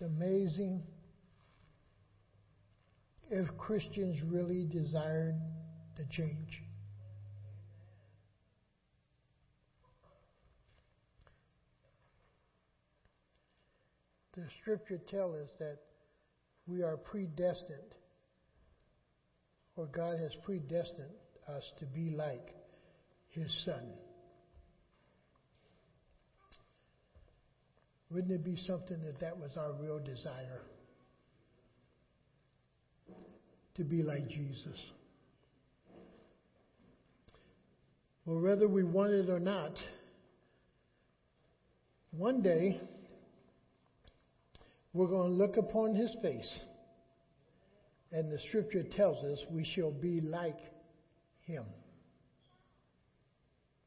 Amazing if Christians really desired the change. The scripture tells us that we are predestined, or God has predestined us to be like His Son. Wouldn't it be something that that was our real desire? To be like Jesus. Well, whether we want it or not, one day we're going to look upon his face, and the scripture tells us we shall be like him.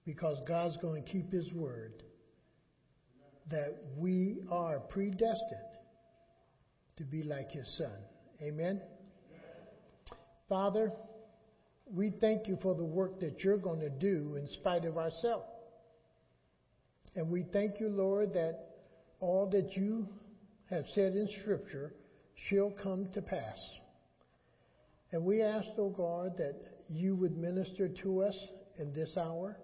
Because God's going to keep his word that we are predestined to be like his son. Amen? Father, we thank you for the work that you're going to do in spite of ourselves. And we thank you, Lord, that all that you have said in Scripture shall come to pass. And we ask, O oh God, that you would minister to us in this hour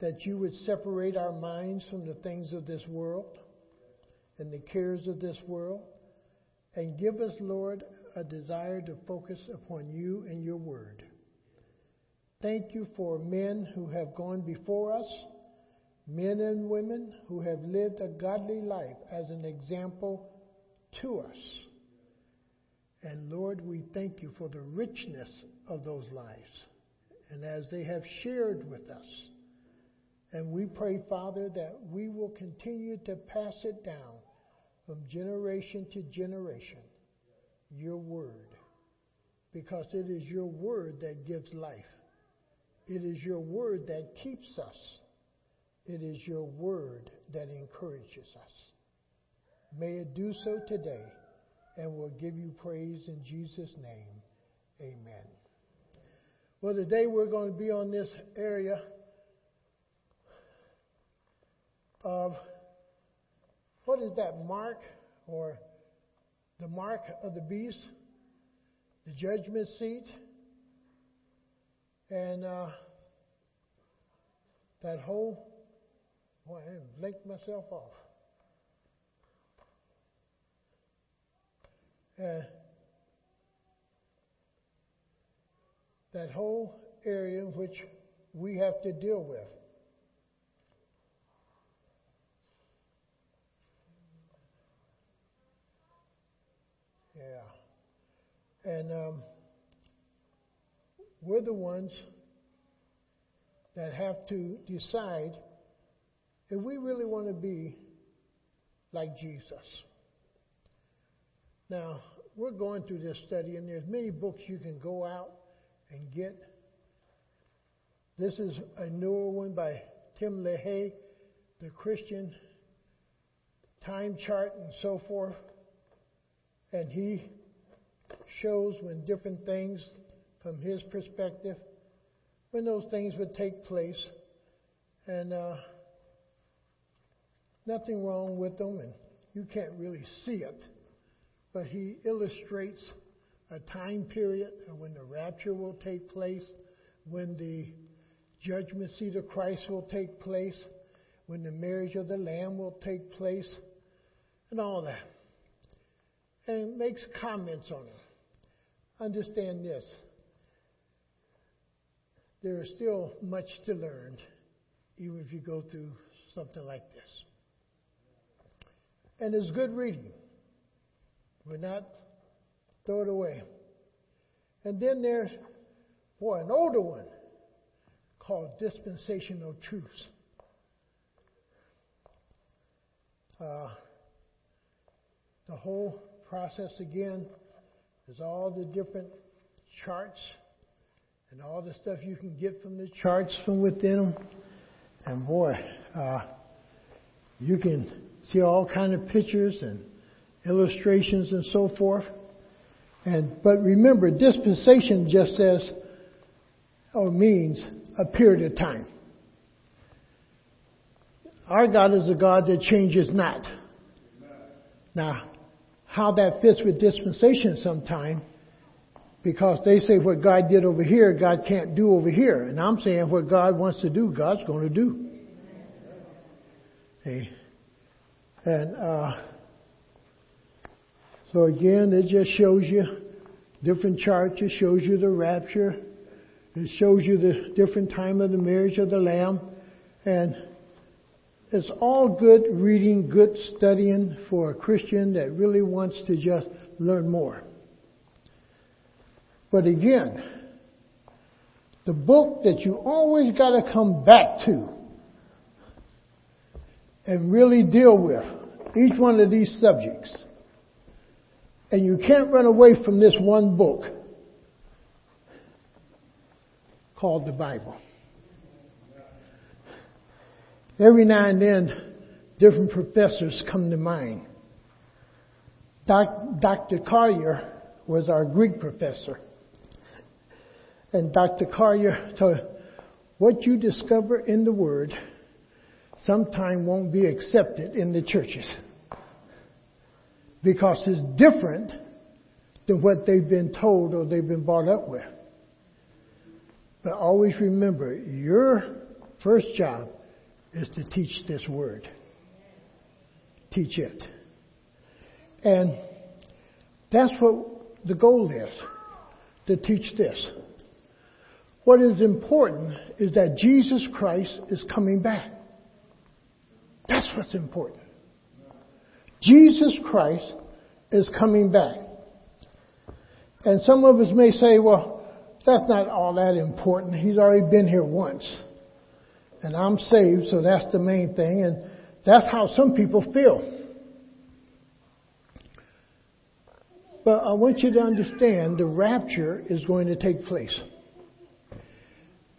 that you would separate our minds from the things of this world and the cares of this world, and give us, Lord, a desire to focus upon you and your word. Thank you for men who have gone before us, men and women who have lived a godly life as an example to us. And Lord, we thank you for the richness of those lives. And as they have shared with us, and we pray, Father, that we will continue to pass it down from generation to generation, your word. Because it is your word that gives life. It is your word that keeps us. It is your word that encourages us. May it do so today, and we'll give you praise in Jesus' name. Amen. Well, today we're going to be on this area of what is that mark or the mark of the beast, the judgment seat, and uh, that whole. Boy, I linked myself off. Uh, that whole area which we have to deal with. Yeah. And um, we're the ones that have to decide if we really want to be like Jesus. Now, we're going through this study, and there's many books you can go out and get. This is a newer one by Tim LaHaye, The Christian Time Chart, and so forth and he shows when different things, from his perspective, when those things would take place, and uh, nothing wrong with them, and you can't really see it, but he illustrates a time period when the rapture will take place, when the judgment seat of Christ will take place, when the marriage of the Lamb will take place, and all that and makes comments on it. Understand this. There is still much to learn, even if you go through something like this. And it's good reading. We're not throw it away. And then there's, boy, an older one called Dispensational Truths. Uh, the whole process again. There's all the different charts and all the stuff you can get from the charts from within them. And boy, uh, you can see all kind of pictures and illustrations and so forth. And but remember, dispensation just says or means a period of time. Our God is a God that changes not. Now, how that fits with dispensation sometime, because they say what God did over here, God can't do over here. And I'm saying what God wants to do, God's going to do. Okay. And uh, so again, it just shows you different charts. It shows you the rapture. It shows you the different time of the marriage of the Lamb. And it's all good reading, good studying for a Christian that really wants to just learn more. But again, the book that you always got to come back to and really deal with each one of these subjects. And you can't run away from this one book called the Bible. Every now and then, different professors come to mind. Doc, Dr. Collier was our Greek professor. And Dr. Collier told, what you discover in the Word sometime won't be accepted in the churches. Because it's different than what they've been told or they've been brought up with. But always remember, your first job is to teach this word. Teach it. And that's what the goal is, to teach this. What is important is that Jesus Christ is coming back. That's what's important. Jesus Christ is coming back. And some of us may say, well, that's not all that important. He's already been here once. And I'm saved, so that's the main thing. And that's how some people feel. But I want you to understand the rapture is going to take place.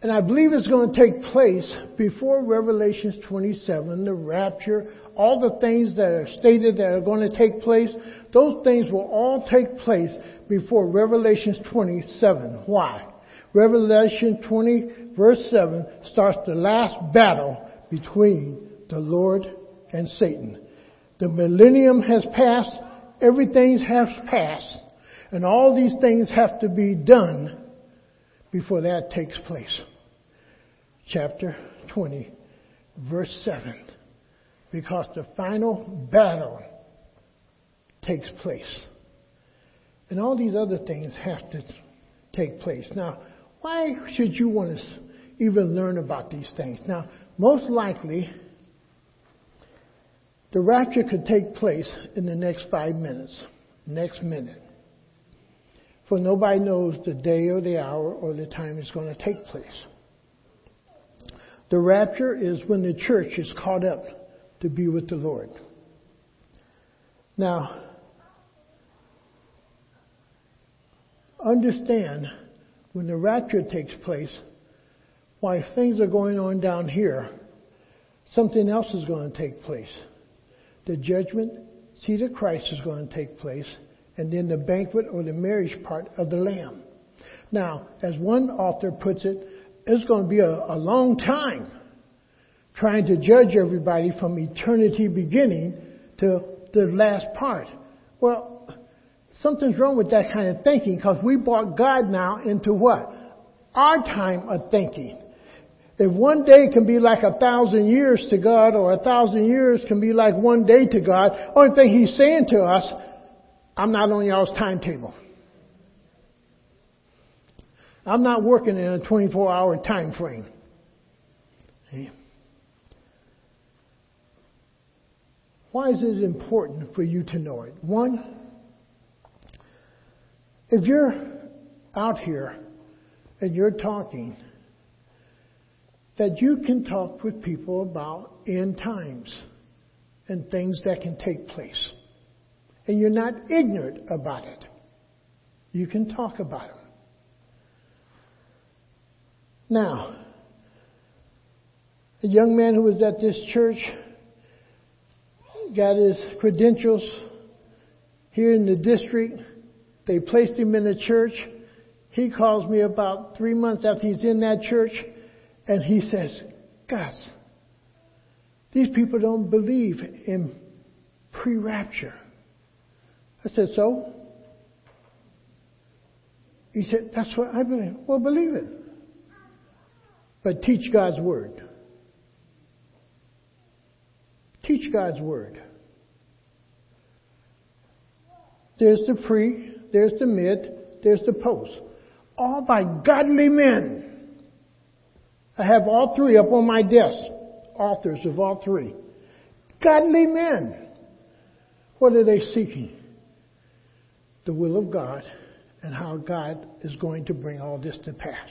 And I believe it's going to take place before Revelations 27, the rapture, all the things that are stated that are going to take place, those things will all take place before Revelations 27. Why? Revelation 20 verse 7 starts the last battle between the Lord and Satan. The millennium has passed, everything has passed, and all these things have to be done before that takes place. Chapter 20, verse 7. Because the final battle takes place. And all these other things have to take place. Now, why should you want to even learn about these things? Now, most likely, the rapture could take place in the next five minutes, next minute. For nobody knows the day or the hour or the time it's going to take place. The rapture is when the church is caught up to be with the Lord. Now, understand when the rapture takes place, while things are going on down here, something else is going to take place. The judgment seat of Christ is going to take place, and then the banquet or the marriage part of the Lamb. Now, as one author puts it, it's going to be a, a long time trying to judge everybody from eternity beginning to the last part. Well, something's wrong with that kind of thinking because we brought God now into what? Our time of thinking. If one day can be like a thousand years to God or a thousand years can be like one day to God, only thing He's saying to us, I'm not on y'all's timetable. I'm not working in a 24 hour time frame. Why is it important for you to know it? One, if you're out here and you're talking, that you can talk with people about end times and things that can take place. And you're not ignorant about it. You can talk about them. Now, a young man who was at this church got his credentials here in the district. They placed him in the church. He calls me about three months after he's in that church and he says, Gus, these people don't believe in pre rapture. I said, So? He said, That's what I believe. Well, believe it. But teach God's Word. Teach God's Word. There's the pre, there's the mid, there's the post. All by godly men. I have all three up on my desk. Authors of all three. Godly men. What are they seeking? The will of God and how God is going to bring all this to pass.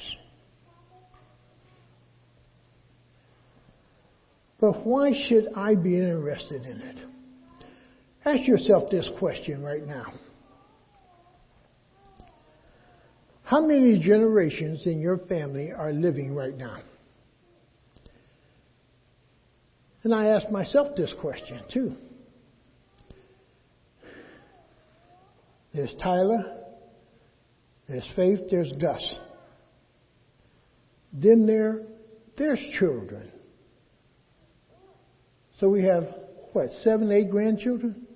But why should I be interested in it? Ask yourself this question right now. How many generations in your family are living right now? And I ask myself this question too. There's Tyler, there's Faith, there's Gus. Then there, there's children. So we have, what, seven, eight grandchildren?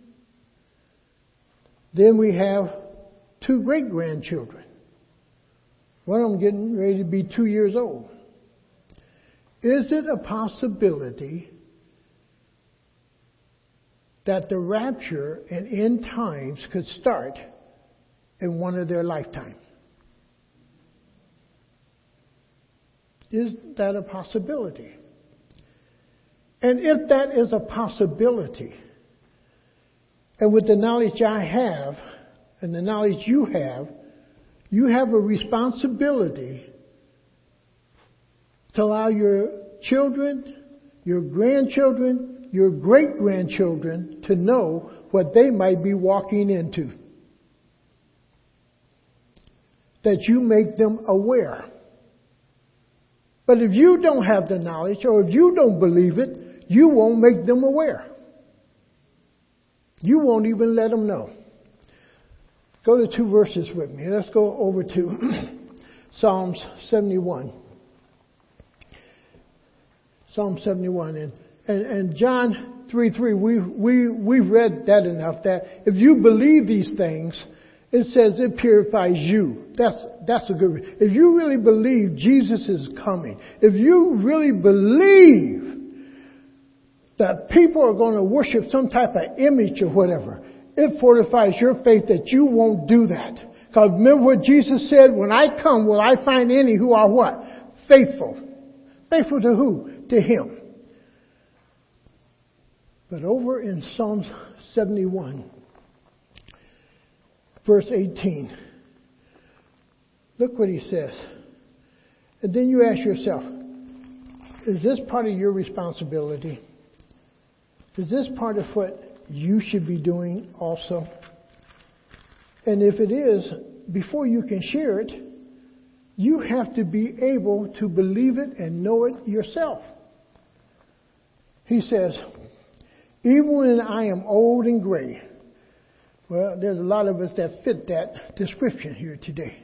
Then we have two great grandchildren. One of them getting ready to be two years old. Is it a possibility that the rapture and end times could start in one of their lifetimes? Is that a possibility? And if that is a possibility, and with the knowledge I have and the knowledge you have, you have a responsibility to allow your children, your grandchildren, your great grandchildren to know what they might be walking into. That you make them aware. But if you don't have the knowledge or if you don't believe it, you won't make them aware. You won't even let them know. Go to two verses with me. Let's go over to Psalms 71. Psalm 71. And, and, and John 3 3, we, we, we've read that enough that if you believe these things, it says it purifies you. That's, that's a good, if you really believe Jesus is coming, if you really believe that people are going to worship some type of image or whatever, it fortifies your faith that you won't do that. Because remember what Jesus said, when I come, will I find any who are what? Faithful. Faithful to who? To Him. But over in Psalms 71, verse 18, look what he says. And then you ask yourself, is this part of your responsibility? Is this part of what you should be doing also? And if it is, before you can share it, you have to be able to believe it and know it yourself. He says, even when I am old and gray, well, there's a lot of us that fit that description here today.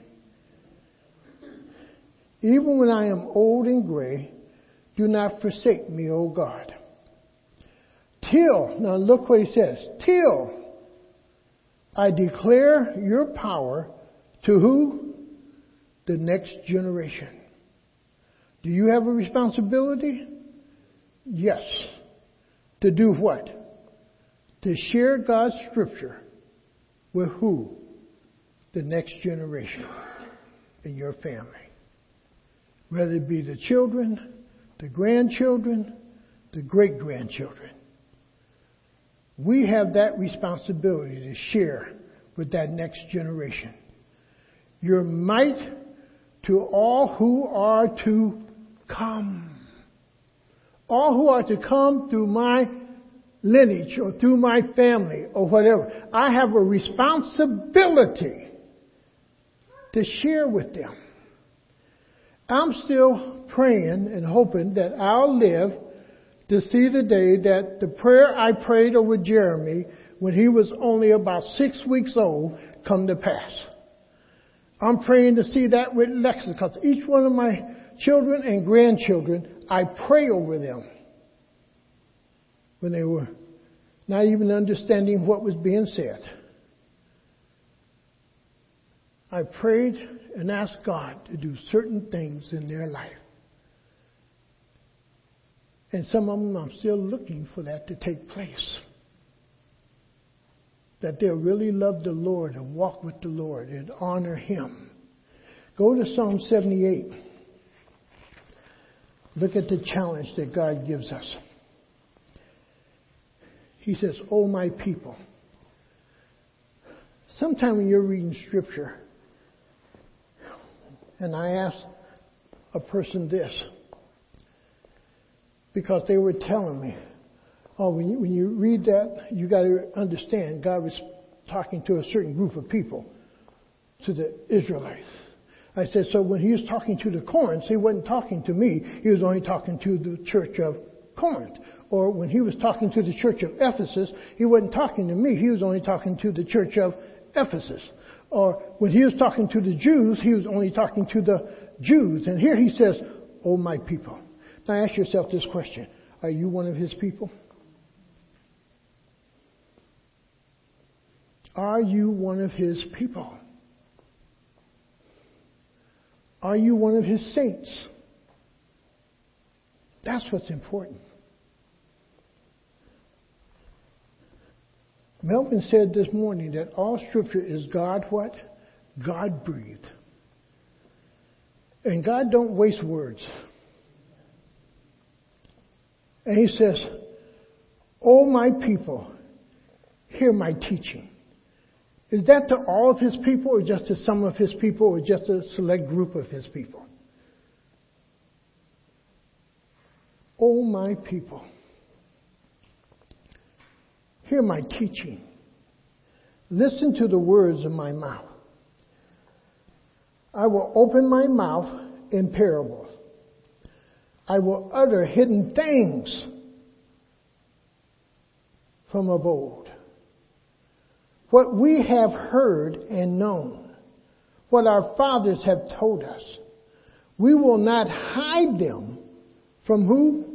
Even when I am old and gray, do not forsake me, O God. Till, now look what he says, till I declare your power to who? The next generation. Do you have a responsibility? Yes. To do what? To share God's scripture with who? The next generation in your family. Whether it be the children, the grandchildren, the great grandchildren. We have that responsibility to share with that next generation. Your might to all who are to come. All who are to come through my lineage or through my family or whatever. I have a responsibility to share with them. I'm still praying and hoping that I'll live to see the day that the prayer I prayed over Jeremy when he was only about six weeks old come to pass. I'm praying to see that with Lexus because each one of my children and grandchildren, I pray over them when they were not even understanding what was being said. I prayed and asked God to do certain things in their life. And some of them I'm still looking for that to take place. That they'll really love the Lord and walk with the Lord and honor Him. Go to Psalm 78. Look at the challenge that God gives us. He says, Oh, my people. Sometime when you're reading scripture, and I ask a person this, because they were telling me, oh, when you, when you read that, you got to understand God was talking to a certain group of people, to the Israelites. I said, so when he was talking to the Corinth, he wasn't talking to me. He was only talking to the church of Corinth. Or when he was talking to the church of Ephesus, he wasn't talking to me. He was only talking to the church of Ephesus. Or when he was talking to the Jews, he was only talking to the Jews. And here he says, Oh, my people. Now ask yourself this question. Are you one of his people? Are you one of his people? Are you one of his saints? That's what's important. Melvin said this morning that all scripture is God what? God breathed. And God don't waste words. And he says, "O my people, hear my teaching. Is that to all of his people, or just to some of his people, or just a select group of his people? Oh, my people, hear my teaching. Listen to the words of my mouth. I will open my mouth in parables. I will utter hidden things from of old what we have heard and known, what our fathers have told us. We will not hide them from who?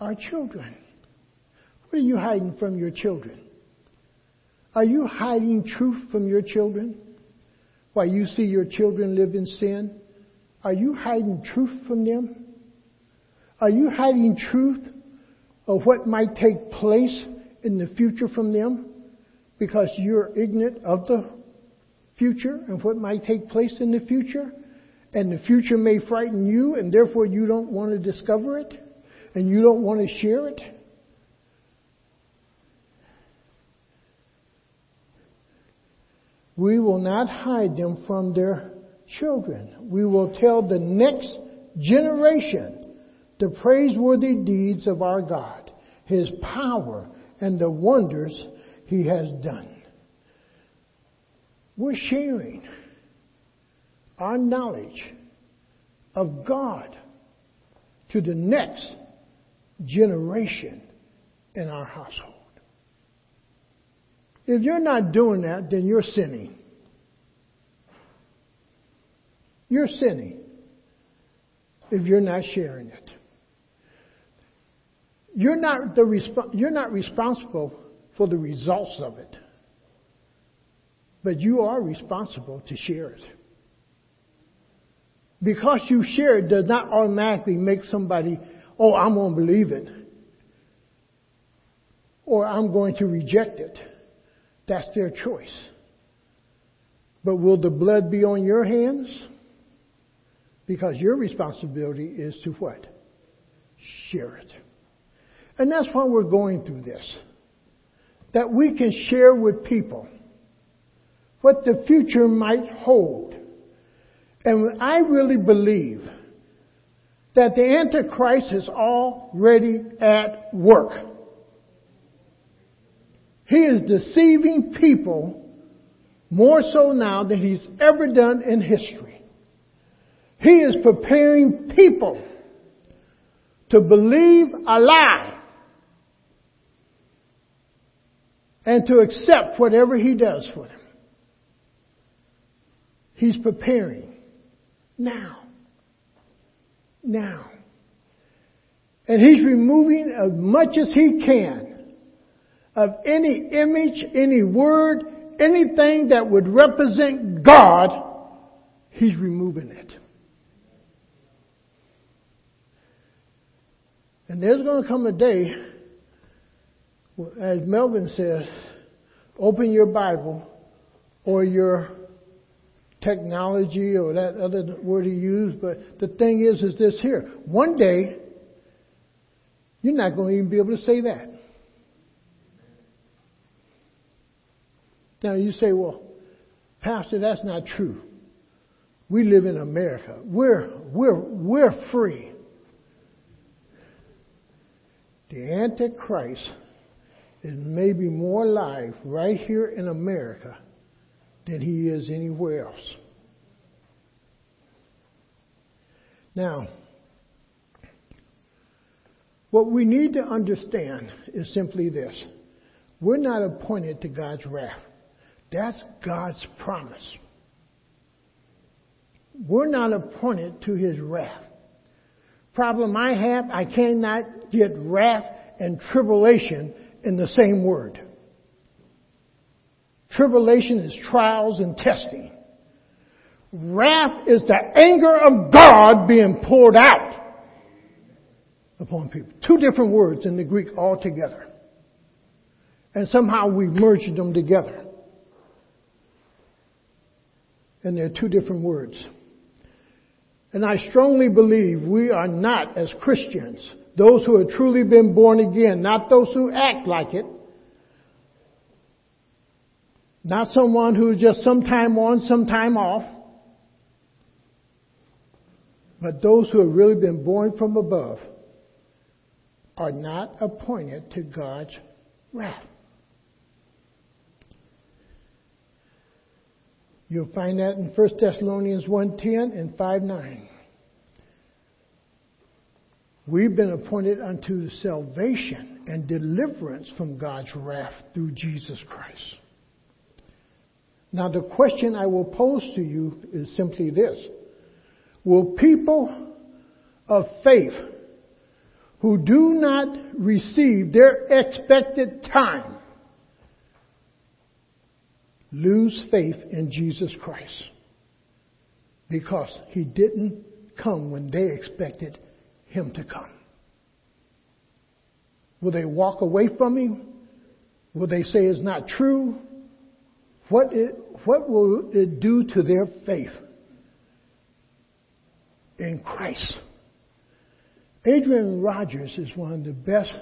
Our children. What are you hiding from your children? Are you hiding truth from your children? Why you see your children live in sin? Are you hiding truth from them? Are you hiding truth of what might take place in the future from them? because you're ignorant of the future and what might take place in the future. And the future may frighten you, and therefore you don't want to discover it, and you don't want to share it. We will not hide them from their children. We will tell the next generation the praiseworthy deeds of our God, His power, and the wonders he has done. We're sharing our knowledge of God to the next generation in our household. If you're not doing that, then you're sinning. You're sinning if you're not sharing it. You're not, the resp- you're not responsible for the results of it. But you are responsible to share it. Because you share it does not automatically make somebody, oh, I'm going to believe it. Or I'm going to reject it. That's their choice. But will the blood be on your hands? Because your responsibility is to what? Share it. And that's why we're going through this that we can share with people what the future might hold. And I really believe that the Antichrist is already at work. He is deceiving people more so now than he's ever done in history. He is preparing people to believe a lie and to accept whatever He does for them. He's preparing now. Now. And He's removing as much as He can of any image, any word, anything that would represent God, he's removing it. And there's going to come a day, as Melvin says, open your Bible or your technology or that other word he used, but the thing is, is this here. One day, you're not going to even be able to say that. Now you say, well, Pastor, that's not true. We live in America. We're, we're, we're free. The Antichrist is maybe more alive right here in America than he is anywhere else. Now, what we need to understand is simply this. We're not appointed to God's wrath. That's God's promise. We're not appointed to his wrath. Problem I have, I cannot get wrath and tribulation in the same word. Tribulation is trials and testing. Wrath is the anger of God being poured out upon people. Two different words in the Greek altogether. And somehow we merged them together. And they're two different words. And I strongly believe we are not, as Christians, those who have truly been born again, not those who act like it, not someone who's just sometime on, sometime off, but those who have really been born from above are not appointed to God's wrath. You'll find that in 1 Thessalonians 1.10 and 5.9. We've been appointed unto salvation and deliverance from God's wrath through Jesus Christ. Now the question I will pose to you is simply this. Will people of faith who do not receive their expected time lose faith in Jesus Christ because he didn't come when they expected him to come. Will they walk away from him? Will they say it's not true? What, it, what will it do to their faith in Christ? Adrian Rogers is one of the best.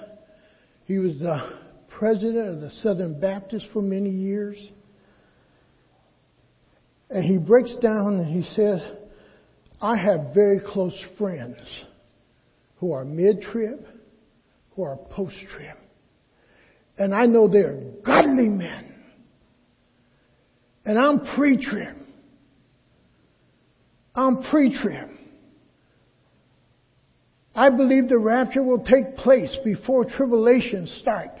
He was the president of the Southern Baptist for many years. And he breaks down and he says, I have very close friends who are mid trib, who are post trib. And I know they're godly men. And I'm pre trib. I'm pre trib. I believe the rapture will take place before tribulations start.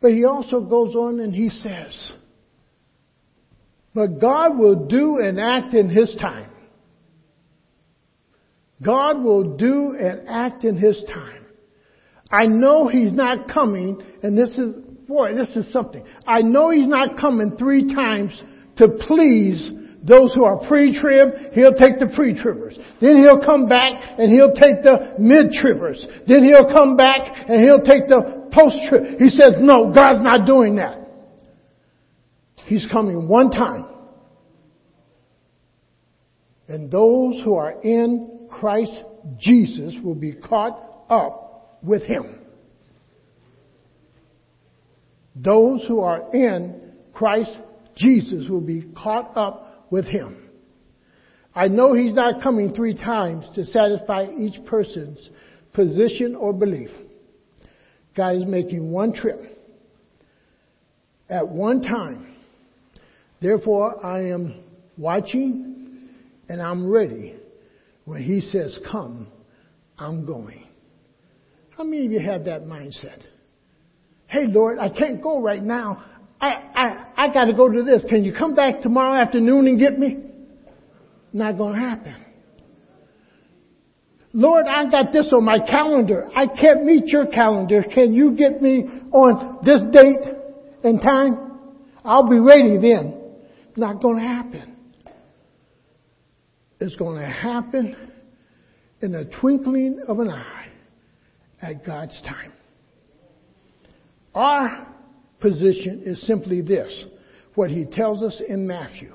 But he also goes on and he says, but God will do and act in His time. God will do and act in His time. I know He's not coming, and this is, boy, this is something. I know He's not coming three times to please those who are pre-trib, He'll take the pre-tribbers. Then He'll come back and He'll take the mid-tribbers. Then He'll come back and He'll take the post-trib. He says, no, God's not doing that. He's coming one time. And those who are in Christ Jesus will be caught up with Him. Those who are in Christ Jesus will be caught up with Him. I know He's not coming three times to satisfy each person's position or belief. God is making one trip at one time Therefore, I am watching and I'm ready. When He says, Come, I'm going. How many of you have that mindset? Hey, Lord, I can't go right now. I, I, I got to go to this. Can you come back tomorrow afternoon and get me? Not going to happen. Lord, I got this on my calendar. I can't meet your calendar. Can you get me on this date? and time. I'll be ready then. Not going to happen. It's going to happen in a twinkling of an eye at God's time. Our position is simply this what he tells us in Matthew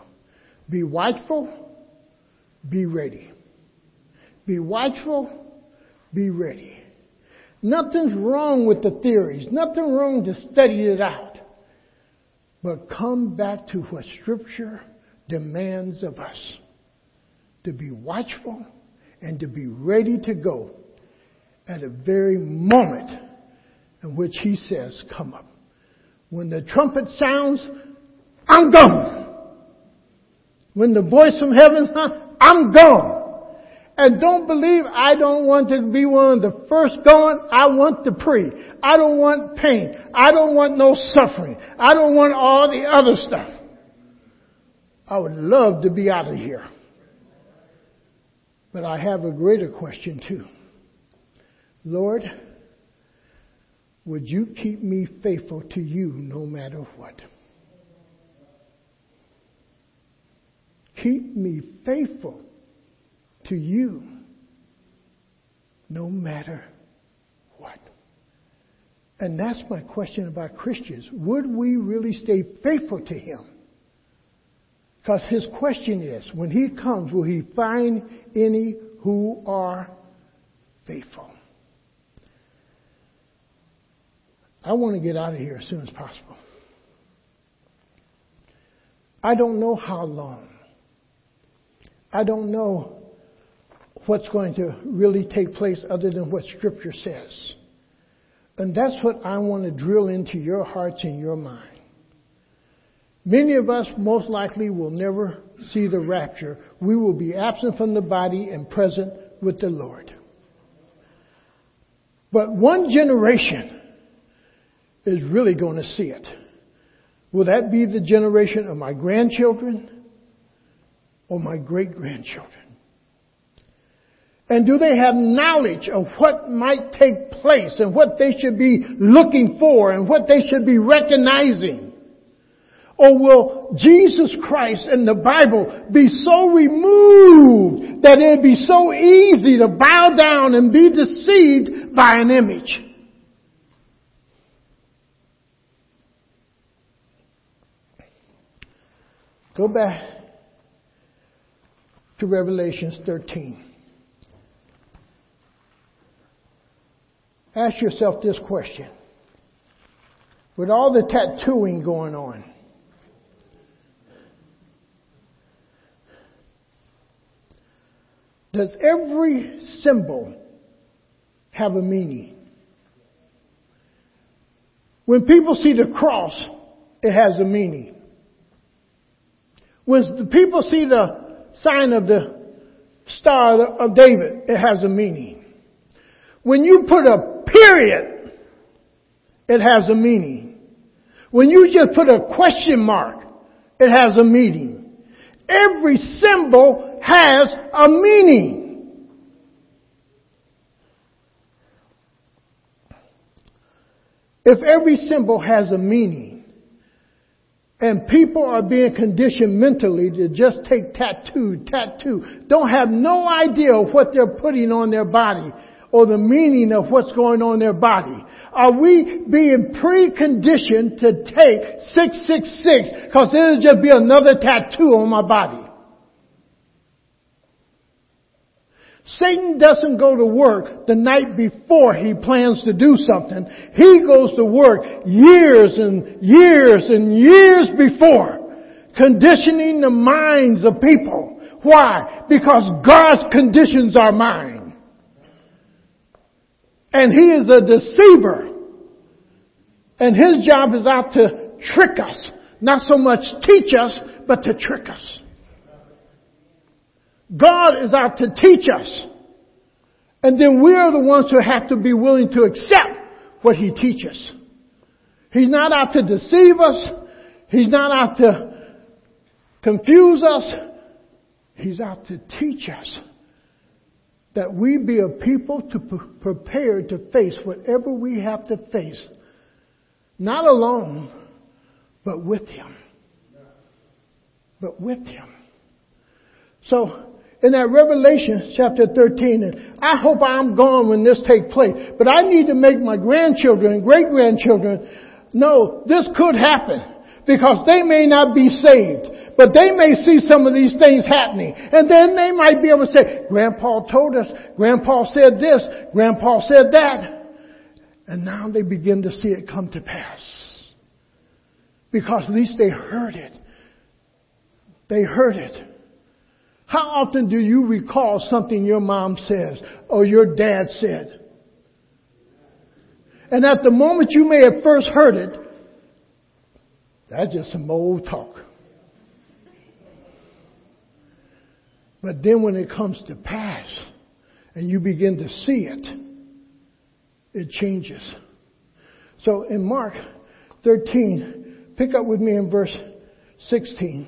be watchful, be ready. Be watchful, be ready. Nothing's wrong with the theories, nothing wrong to study it out. But come back to what Scripture demands of us to be watchful and to be ready to go at a very moment in which He says, Come up. When the trumpet sounds, I'm gone. When the voice from heaven, I'm gone. And don't believe I don't want to be one of the first going. I want to pre. I don't want pain. I don't want no suffering. I don't want all the other stuff. I would love to be out of here. But I have a greater question too. Lord, would you keep me faithful to you no matter what? Keep me faithful to you no matter what. And that's my question about Christians. Would we really stay faithful to Him? Because his question is, when he comes, will he find any who are faithful? I want to get out of here as soon as possible. I don't know how long. I don't know what's going to really take place other than what Scripture says. And that's what I want to drill into your hearts and your mind. Many of us most likely will never see the rapture. We will be absent from the body and present with the Lord. But one generation is really going to see it. Will that be the generation of my grandchildren or my great grandchildren? And do they have knowledge of what might take place and what they should be looking for and what they should be recognizing? Or will Jesus Christ and the Bible be so removed that it'd be so easy to bow down and be deceived by an image? Go back to Revelations 13. Ask yourself this question. With all the tattooing going on, does every symbol have a meaning? When people see the cross, it has a meaning. When the people see the sign of the Star of David, it has a meaning. When you put a period, it has a meaning. When you just put a question mark, it has a meaning. Every symbol has a meaning. If every symbol has a meaning, and people are being conditioned mentally to just take tattoo, tattoo, don't have no idea what they're putting on their body, or the meaning of what's going on in their body? Are we being preconditioned to take 666 because it'll just be another tattoo on my body? Satan doesn't go to work the night before he plans to do something. He goes to work years and years and years before, conditioning the minds of people. Why? Because God's conditions our mind. And he is a deceiver. And his job is out to trick us. Not so much teach us, but to trick us. God is out to teach us. And then we are the ones who have to be willing to accept what he teaches. He's not out to deceive us. He's not out to confuse us. He's out to teach us that we be a people to prepare to face whatever we have to face. Not alone, but with Him. But with Him. So, in that Revelation chapter 13, and I hope I'm gone when this takes place, but I need to make my grandchildren and great grandchildren know this could happen because they may not be saved, but they may see some of these things happening. And then they might be able to say, Grandpa told us, Grandpa said this, Grandpa said that. And now they begin to see it come to pass. Because at least they heard it. They heard it. How often do you recall something your mom says or your dad said? And at the moment you may have first heard it, that's just some old talk. But then when it comes to pass and you begin to see it, it changes. So in Mark 13, pick up with me in verse 16.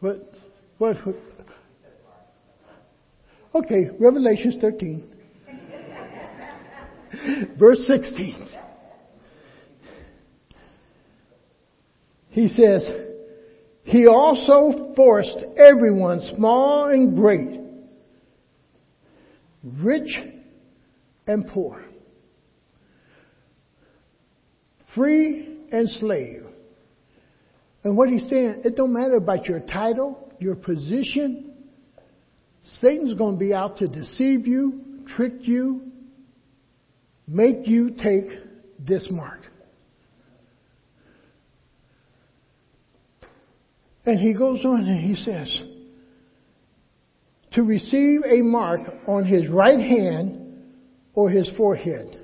What, what, okay, Revelations 13. Verse 16. He says, He also forced everyone, small and great, rich and poor, free and slave. And what he's saying, it don't matter about your title, your position. Satan's going to be out to deceive you, trick you, make you take this mark. And he goes on and he says, to receive a mark on his right hand or his forehead.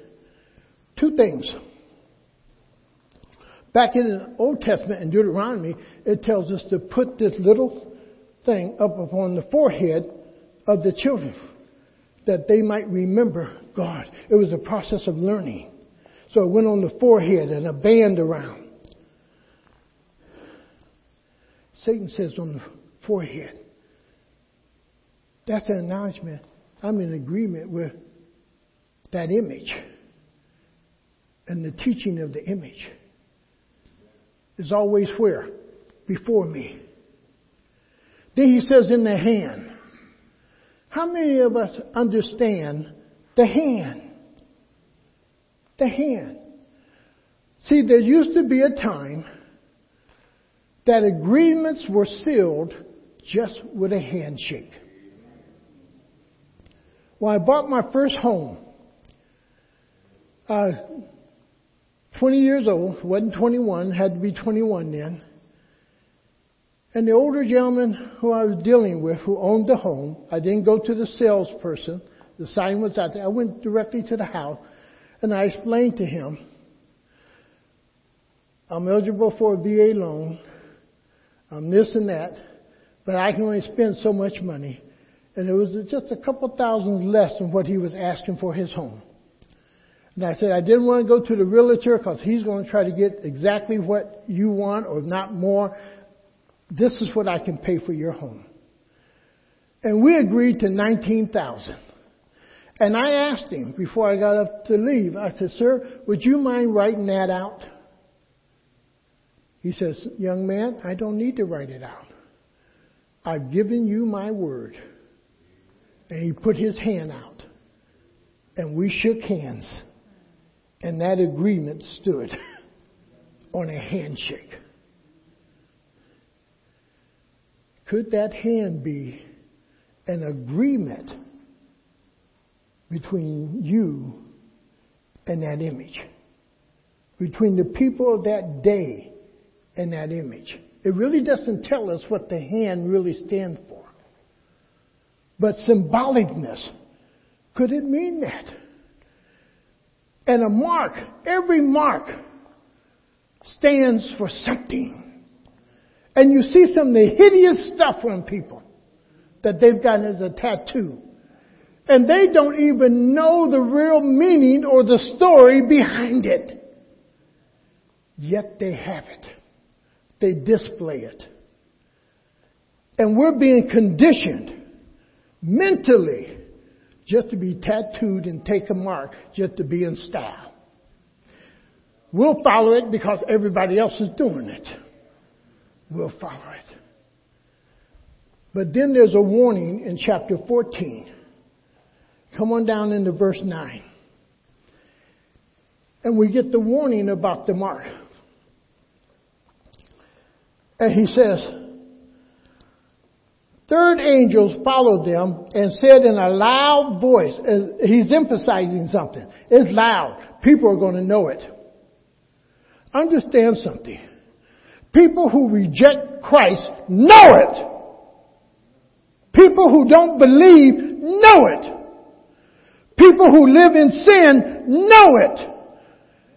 Two things. Back in the Old Testament in Deuteronomy, it tells us to put this little thing up upon the forehead of the children that they might remember God. It was a process of learning. So it went on the forehead and a band around. Satan says on the forehead. That's an acknowledgement. I'm in agreement with that image and the teaching of the image is always where? Before me. Then he says in the hand. How many of us understand the hand? The hand. See, there used to be a time that agreements were sealed just with a handshake. When I bought my first home, uh, 20 years old, wasn't 21, had to be 21 then. And the older gentleman who I was dealing with, who owned the home, I didn't go to the salesperson. The sign was out there. I went directly to the house and I explained to him, I'm eligible for a VA loan. I'm this and that, but I can only spend so much money. And it was just a couple thousand less than what he was asking for his home. And I said, I didn't want to go to the realtor because he's going to try to get exactly what you want or not more. This is what I can pay for your home. And we agreed to 19,000. And I asked him before I got up to leave, I said, sir, would you mind writing that out? He says, young man, I don't need to write it out. I've given you my word. And he put his hand out. And we shook hands. And that agreement stood on a handshake. Could that hand be an agreement between you and that image? Between the people of that day and that image? It really doesn't tell us what the hand really stands for. But symbolicness, could it mean that? And a mark, every mark stands for something. And you see some of the hideous stuff on people that they've gotten as a tattoo. And they don't even know the real meaning or the story behind it. Yet they have it. They display it. And we're being conditioned mentally just to be tattooed and take a mark, just to be in style. We'll follow it because everybody else is doing it. We'll follow it. But then there's a warning in chapter 14. Come on down into verse 9. And we get the warning about the mark. And he says, Third angels followed them and said in a loud voice, he's emphasizing something. It's loud. People are going to know it. Understand something. People who reject Christ know it. People who don't believe know it. People who live in sin know it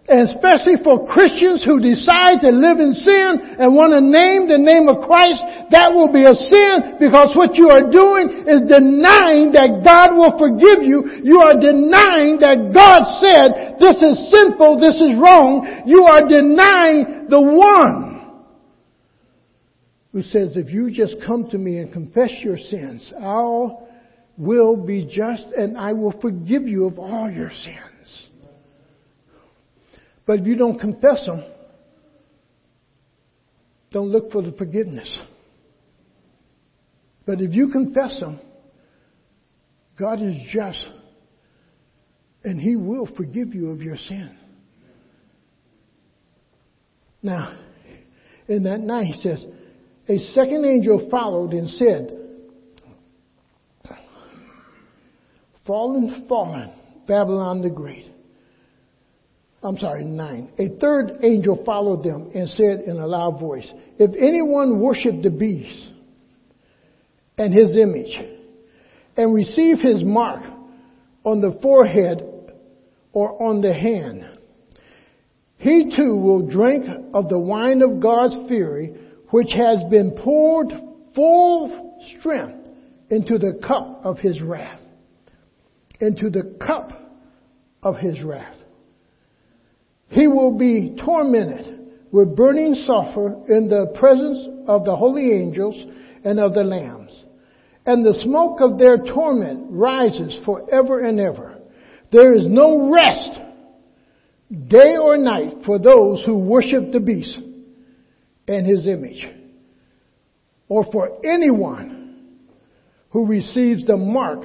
especially for Christians who decide to live in sin and want to name the name of Christ, that will be a sin because what you are doing is denying that God will forgive you. You are denying that God said, this is sinful, this is wrong. You are denying the one who says, if you just come to me and confess your sins, I will be just and I will forgive you of all your sins. But if you don't confess them, don't look for the forgiveness. But if you confess them, God is just and He will forgive you of your sin. Now, in that night, he says, a second angel followed and said, Fallen, fallen, Babylon the Great. I'm sorry, nine. A third angel followed them and said in a loud voice, If anyone worship the beast and his image and receive his mark on the forehead or on the hand, he too will drink of the wine of God's fury, which has been poured full strength into the cup of his wrath. Into the cup of his wrath. He will be tormented with burning sulfur in the presence of the holy angels and of the lambs. And the smoke of their torment rises forever and ever. There is no rest, day or night, for those who worship the beast and his image, or for anyone who receives the mark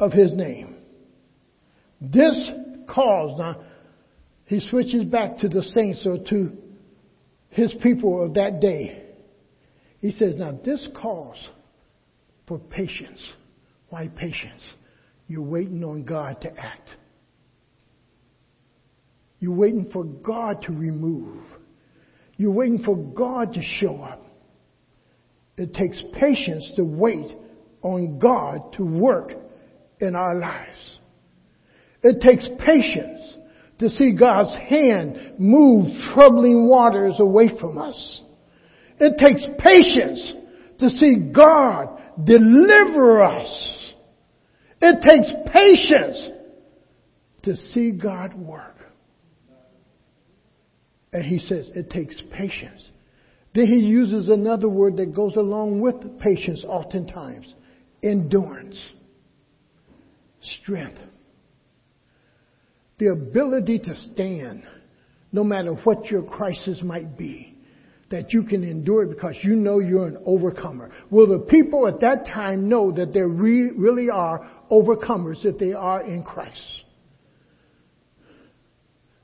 of his name. This caused, now, he switches back to the saints or to his people of that day. He says, now this calls for patience. Why patience? You're waiting on God to act. You're waiting for God to remove. You're waiting for God to show up. It takes patience to wait on God to work in our lives. It takes patience to see God's hand move troubling waters away from us. It takes patience to see God deliver us. It takes patience to see God work. And he says it takes patience. Then he uses another word that goes along with patience oftentimes. Endurance. Strength the ability to stand no matter what your crisis might be. That you can endure it because you know you're an overcomer. Will the people at that time know that they re- really are overcomers if they are in Christ?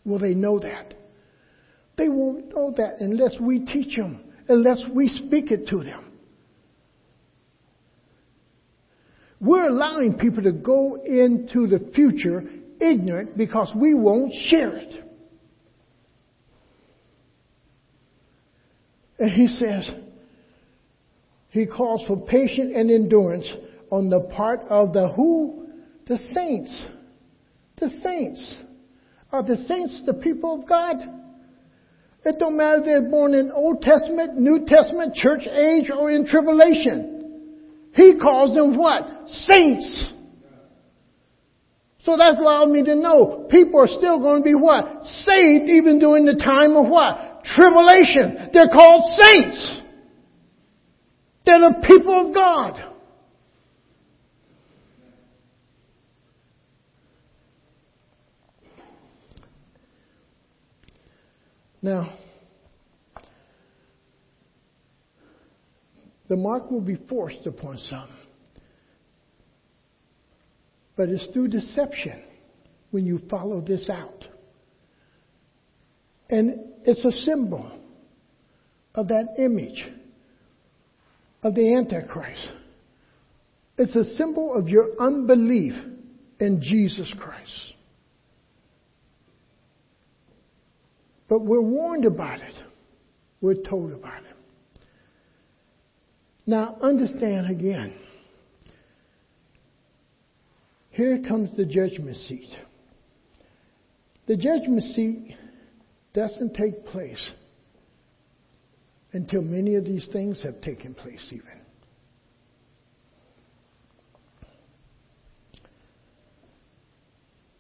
Will they know that? They won't know that unless we teach them, unless we speak it to them. We're allowing people to go into the future ignorant because we won't share it. And he says, he calls for patience and endurance on the part of the who? The saints. The saints. Are the saints the people of God? It don't matter if they're born in Old Testament, New Testament, church age, or in tribulation. He calls them what? Saints. So that's allowed me to know people are still going to be what? Saved even during the time of what? Tribulation. They're called saints. They're the people of God. Now, the mark will be forced upon some. But it's through deception when you follow this out. And it's a symbol of that image of the Antichrist. It's a symbol of your unbelief in Jesus Christ. But we're warned about it. We're told about it. Now, understand again. Here comes the judgment seat. The judgment seat doesn't take place until many of these things have taken place, even.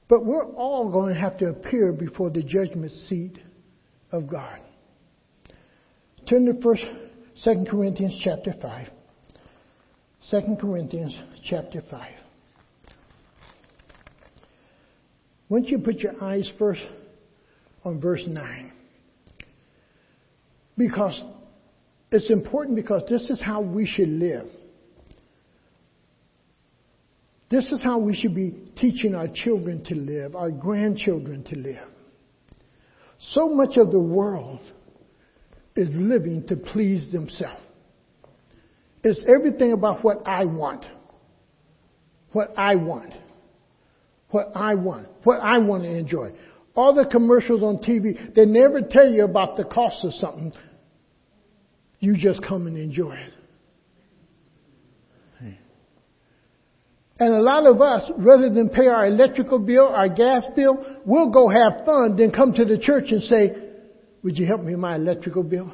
But we're all going to have to appear before the judgment seat of God. Turn to first, 2 Corinthians chapter 5. 2 Corinthians chapter 5. Once you put your eyes first on verse 9. Because it's important because this is how we should live. This is how we should be teaching our children to live, our grandchildren to live. So much of the world is living to please themselves. It's everything about what I want. What I want. What I want. What I want to enjoy. All the commercials on TV, they never tell you about the cost of something. You just come and enjoy it. And a lot of us, rather than pay our electrical bill, our gas bill, we'll go have fun, then come to the church and say, Would you help me with my electrical bill?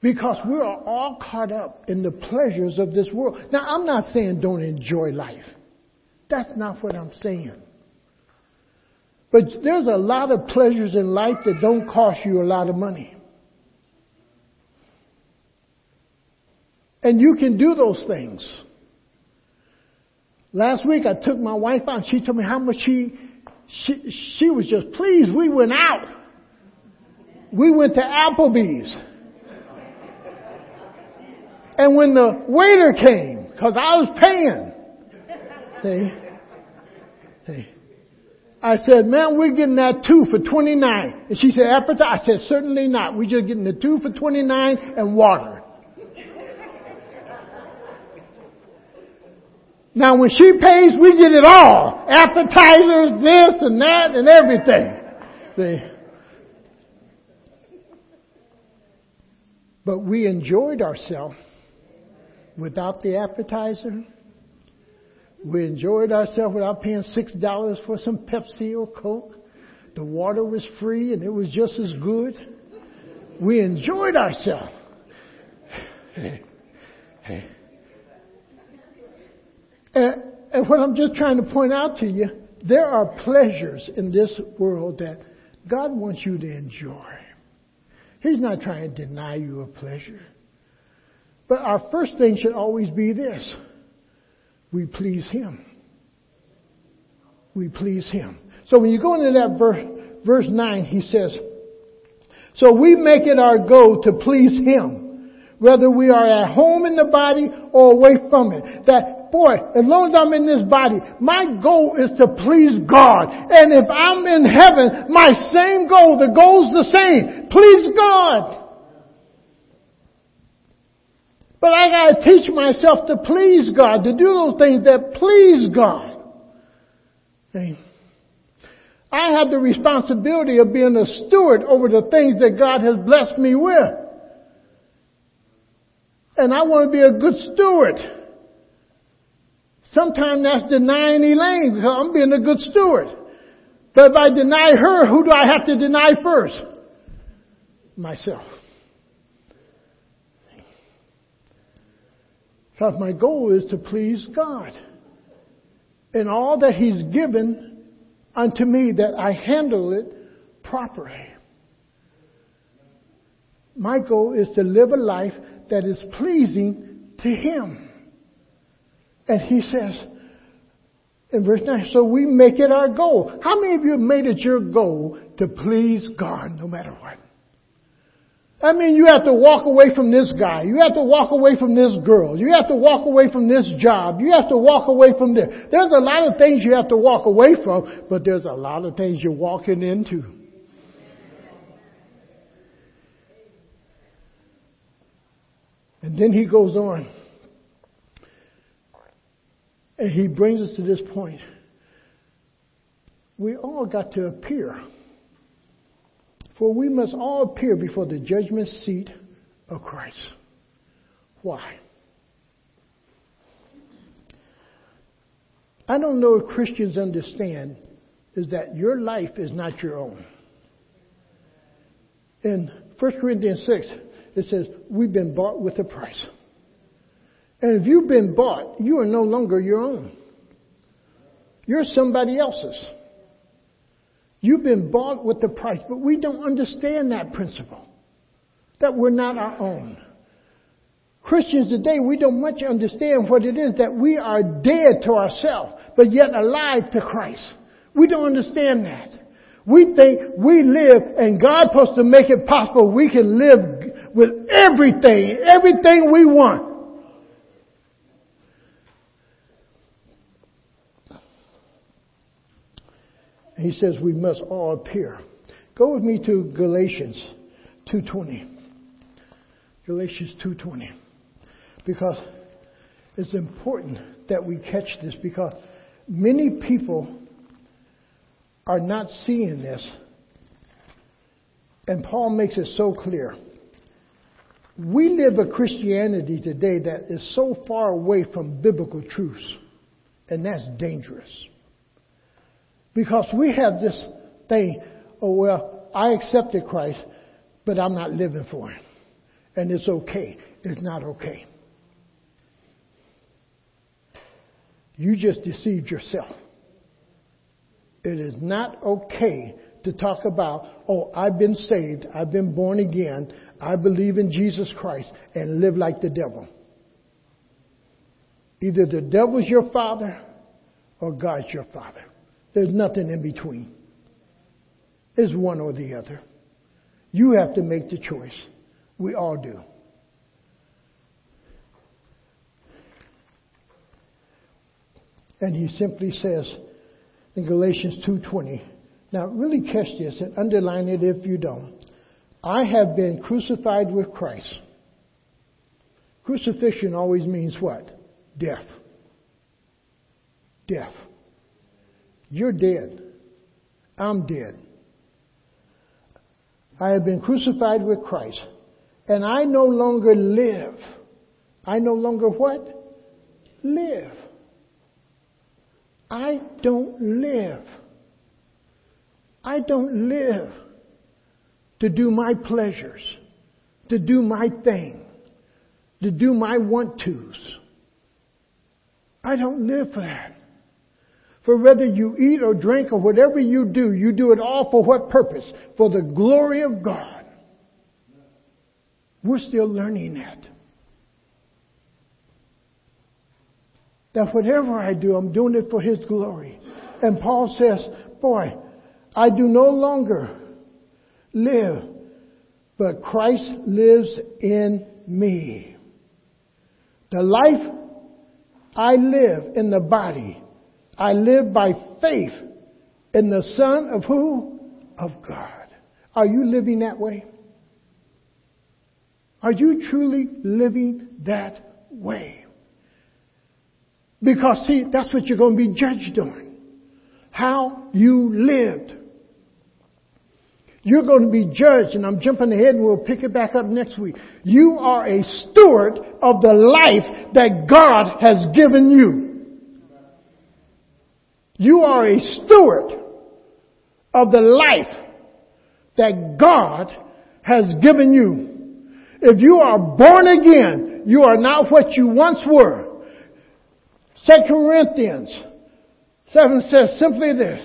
Because we are all caught up in the pleasures of this world. Now, I'm not saying don't enjoy life. That's not what I'm saying. But there's a lot of pleasures in life that don't cost you a lot of money. And you can do those things. Last week I took my wife out and she told me how much she, she, she was just pleased. We went out. We went to Applebee's. And when the waiter came, cause I was paying, see, see, I said, man, we're getting that two for 29. And she said, appetizer? I said, certainly not. We're just getting the two for 29 and water. Now when she pays, we get it all. Appetizers, this and that and everything. See? But we enjoyed ourselves without the appetizer. We enjoyed ourselves without paying six dollars for some Pepsi or Coke. The water was free and it was just as good. We enjoyed ourselves. Hey, hey. And, and what I'm just trying to point out to you, there are pleasures in this world that God wants you to enjoy. He's not trying to deny you a pleasure. But our first thing should always be this. We please Him. We please Him. So when you go into that verse, verse 9, he says, So we make it our goal to please Him, whether we are at home in the body or away from it. That, boy, as long as I'm in this body, my goal is to please God. And if I'm in heaven, my same goal, the goal's the same. Please God. But I gotta teach myself to please God, to do those things that please God. I have the responsibility of being a steward over the things that God has blessed me with. And I want to be a good steward. Sometimes that's denying Elaine because I'm being a good steward. But if I deny her, who do I have to deny first? Myself. Because my goal is to please God. And all that He's given unto me, that I handle it properly. My goal is to live a life that is pleasing to Him. And He says, In verse 9, so we make it our goal. How many of you made it your goal to please God no matter what? I mean, you have to walk away from this guy. You have to walk away from this girl. You have to walk away from this job. You have to walk away from this. There's a lot of things you have to walk away from, but there's a lot of things you're walking into. And then he goes on. And he brings us to this point. We all got to appear. For we must all appear before the judgment seat of Christ. Why? I don't know if Christians understand is that your life is not your own. In 1 Corinthians 6, it says, We've been bought with a price. And if you've been bought, you are no longer your own. You're somebody else's. You've been bought with the price, but we don't understand that principle. That we're not our own. Christians today, we don't much understand what it is that we are dead to ourselves, but yet alive to Christ. We don't understand that. We think we live and God's supposed to make it possible we can live with everything, everything we want. He says we must all appear. Go with me to Galatians 2.20. Galatians 2.20. Because it's important that we catch this because many people are not seeing this. And Paul makes it so clear. We live a Christianity today that is so far away from biblical truths, and that's dangerous. Because we have this thing, oh, well, I accepted Christ, but I'm not living for Him. And it's okay. It's not okay. You just deceived yourself. It is not okay to talk about, oh, I've been saved, I've been born again, I believe in Jesus Christ, and live like the devil. Either the devil's your father or God's your father. There's nothing in between. It's one or the other. You have to make the choice. We all do. And he simply says in Galatians 2:20. Now really catch this and underline it if you don't. I have been crucified with Christ. Crucifixion always means what? Death. Death. You're dead. I'm dead. I have been crucified with Christ. And I no longer live. I no longer what? Live. I don't live. I don't live to do my pleasures, to do my thing, to do my want tos. I don't live for that. For whether you eat or drink or whatever you do, you do it all for what purpose? For the glory of God. We're still learning that. That whatever I do, I'm doing it for His glory. And Paul says, boy, I do no longer live, but Christ lives in me. The life I live in the body I live by faith in the Son of who? Of God. Are you living that way? Are you truly living that way? Because see, that's what you're going to be judged on. How you lived. You're going to be judged, and I'm jumping ahead and we'll pick it back up next week. You are a steward of the life that God has given you. You are a steward of the life that God has given you. If you are born again, you are not what you once were. Second Corinthians 7 says simply this.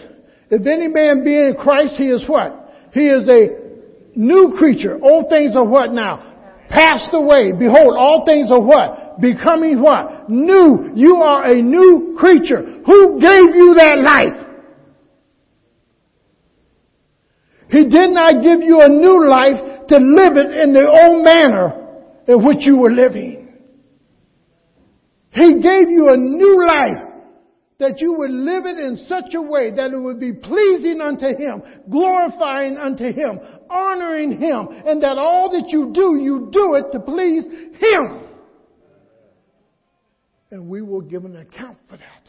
If any man be in Christ, he is what? He is a new creature. Old things are what now? Passed away. Behold, all things are what? Becoming what? New. You are a new creature. Who gave you that life? He did not give you a new life to live it in the old manner in which you were living. He gave you a new life that you would live it in such a way that it would be pleasing unto Him, glorifying unto Him, honoring Him, and that all that you do, you do it to please Him. And we will give an account for that.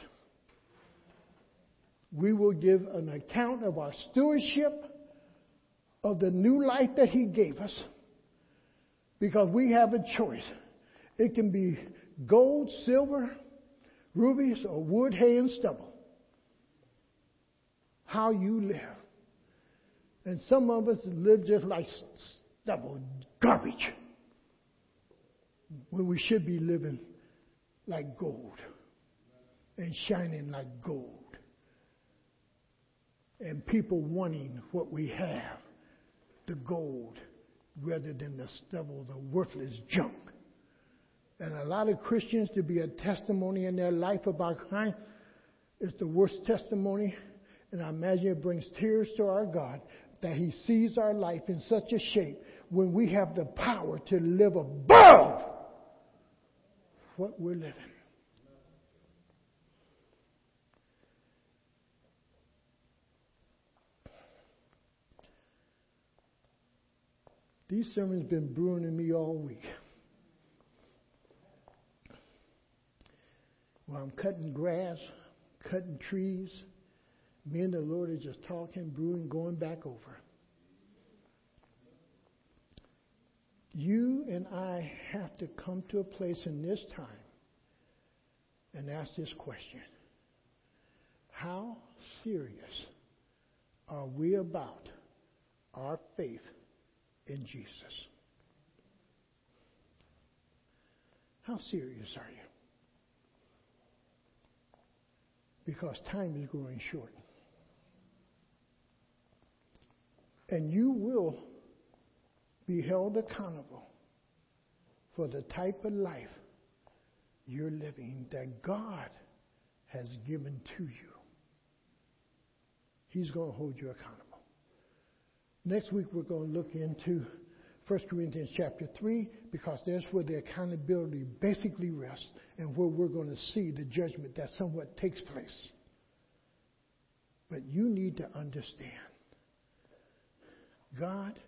We will give an account of our stewardship of the new life that He gave us because we have a choice. It can be gold, silver, rubies, or wood, hay, and stubble. How you live. And some of us live just like stubble, garbage, when we should be living like gold and shining like gold. And people wanting what we have, the gold, rather than the stubble, the worthless junk. And a lot of Christians to be a testimony in their life about kind is the worst testimony. And I imagine it brings tears to our God that He sees our life in such a shape when we have the power to live above what we're living. These sermons been brewing in me all week. While I'm cutting grass, cutting trees, me and the Lord are just talking, brewing, going back over. You and I have to come to a place in this time and ask this question How serious are we about our faith in Jesus. How serious are you? Because time is growing short. And you will be held accountable for the type of life you're living that God has given to you. He's going to hold you accountable. Next week, we're going to look into 1 Corinthians chapter 3 because that's where the accountability basically rests and where we're going to see the judgment that somewhat takes place. But you need to understand God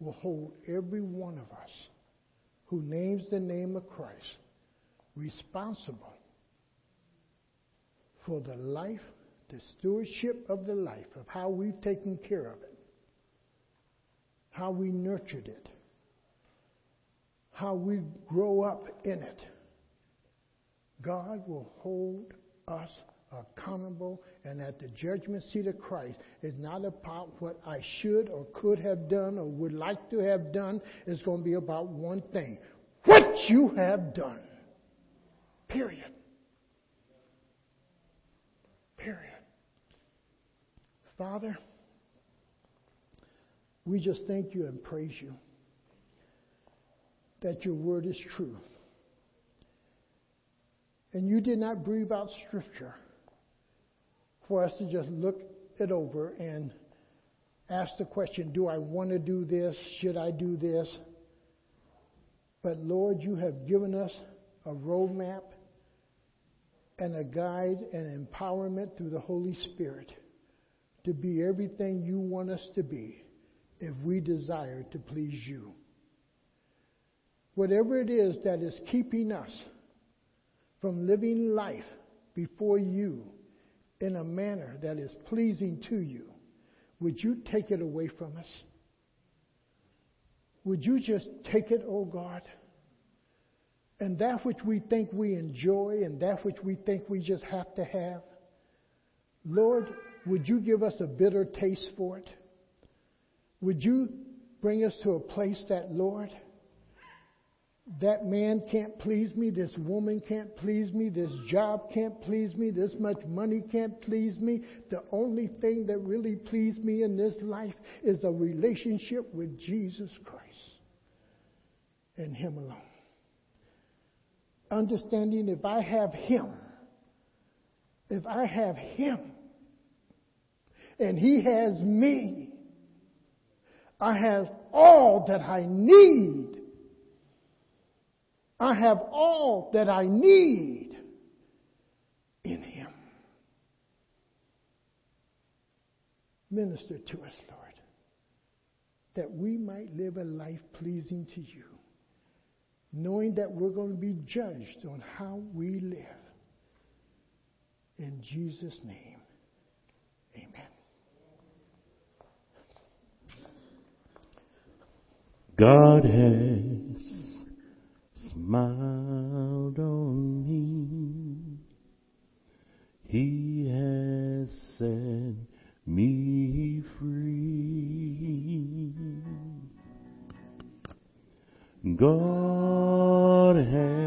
will hold every one of us who names the name of Christ responsible for the life, the stewardship of the life, of how we've taken care of it how we nurtured it, how we grow up in it. God will hold us accountable, and at the judgment seat of Christ is not about what I should or could have done or would like to have done. It's going to be about one thing what you have done. Period. Period. Father, we just thank you and praise you that your word is true. And you did not breathe out scripture for us to just look it over and ask the question, do I want to do this? Should I do this? But Lord, you have given us a roadmap and a guide and empowerment through the Holy Spirit to be everything you want us to be if we desire to please you. Whatever it is that is keeping us from living life before you in a manner that is pleasing to you, would you take it away from us? Would you just take it, O oh God? And that which we think we enjoy and that which we think we just have to have, Lord, would you give us a bitter taste for it? Would you bring us to a place that, Lord, that man can't please me, this woman can't please me, this job can't please me, this much money can't please me. The only thing that really pleases me in this life is a relationship with Jesus Christ. and Him alone. Understanding if I have Him, if I have Him, and He has me, I have all that I need. I have all that I need in Him. Minister to us, Lord, that we might live a life pleasing to you, knowing that we're going to be judged on how we live. In Jesus' name, amen. God has smiled on me. He has set me free. God has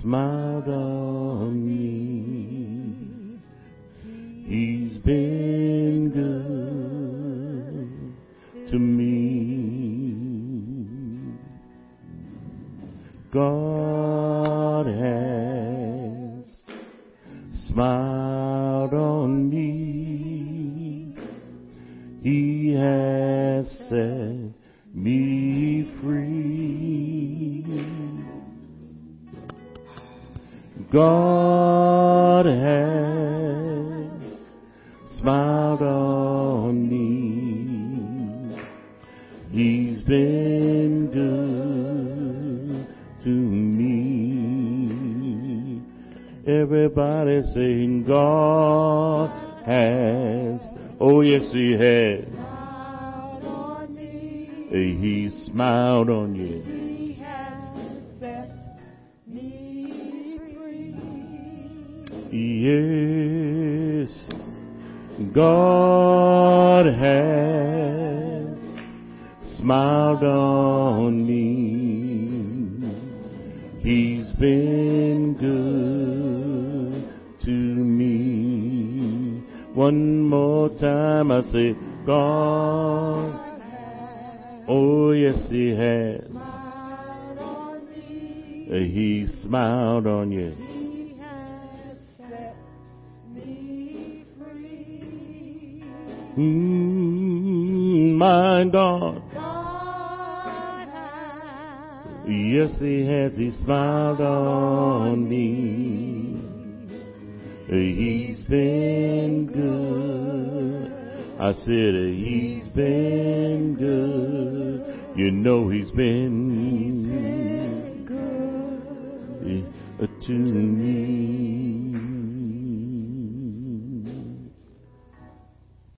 smiled on God has smiled on me. He has set me free. God God has smiled on me. He's been good to me. One more time I say, God, oh yes He has. Smiled on me. He smiled on you. Mm, my God. God Yes, he has. He smiled on me. He's been good. I said he's been good. You know he's been good. good to me.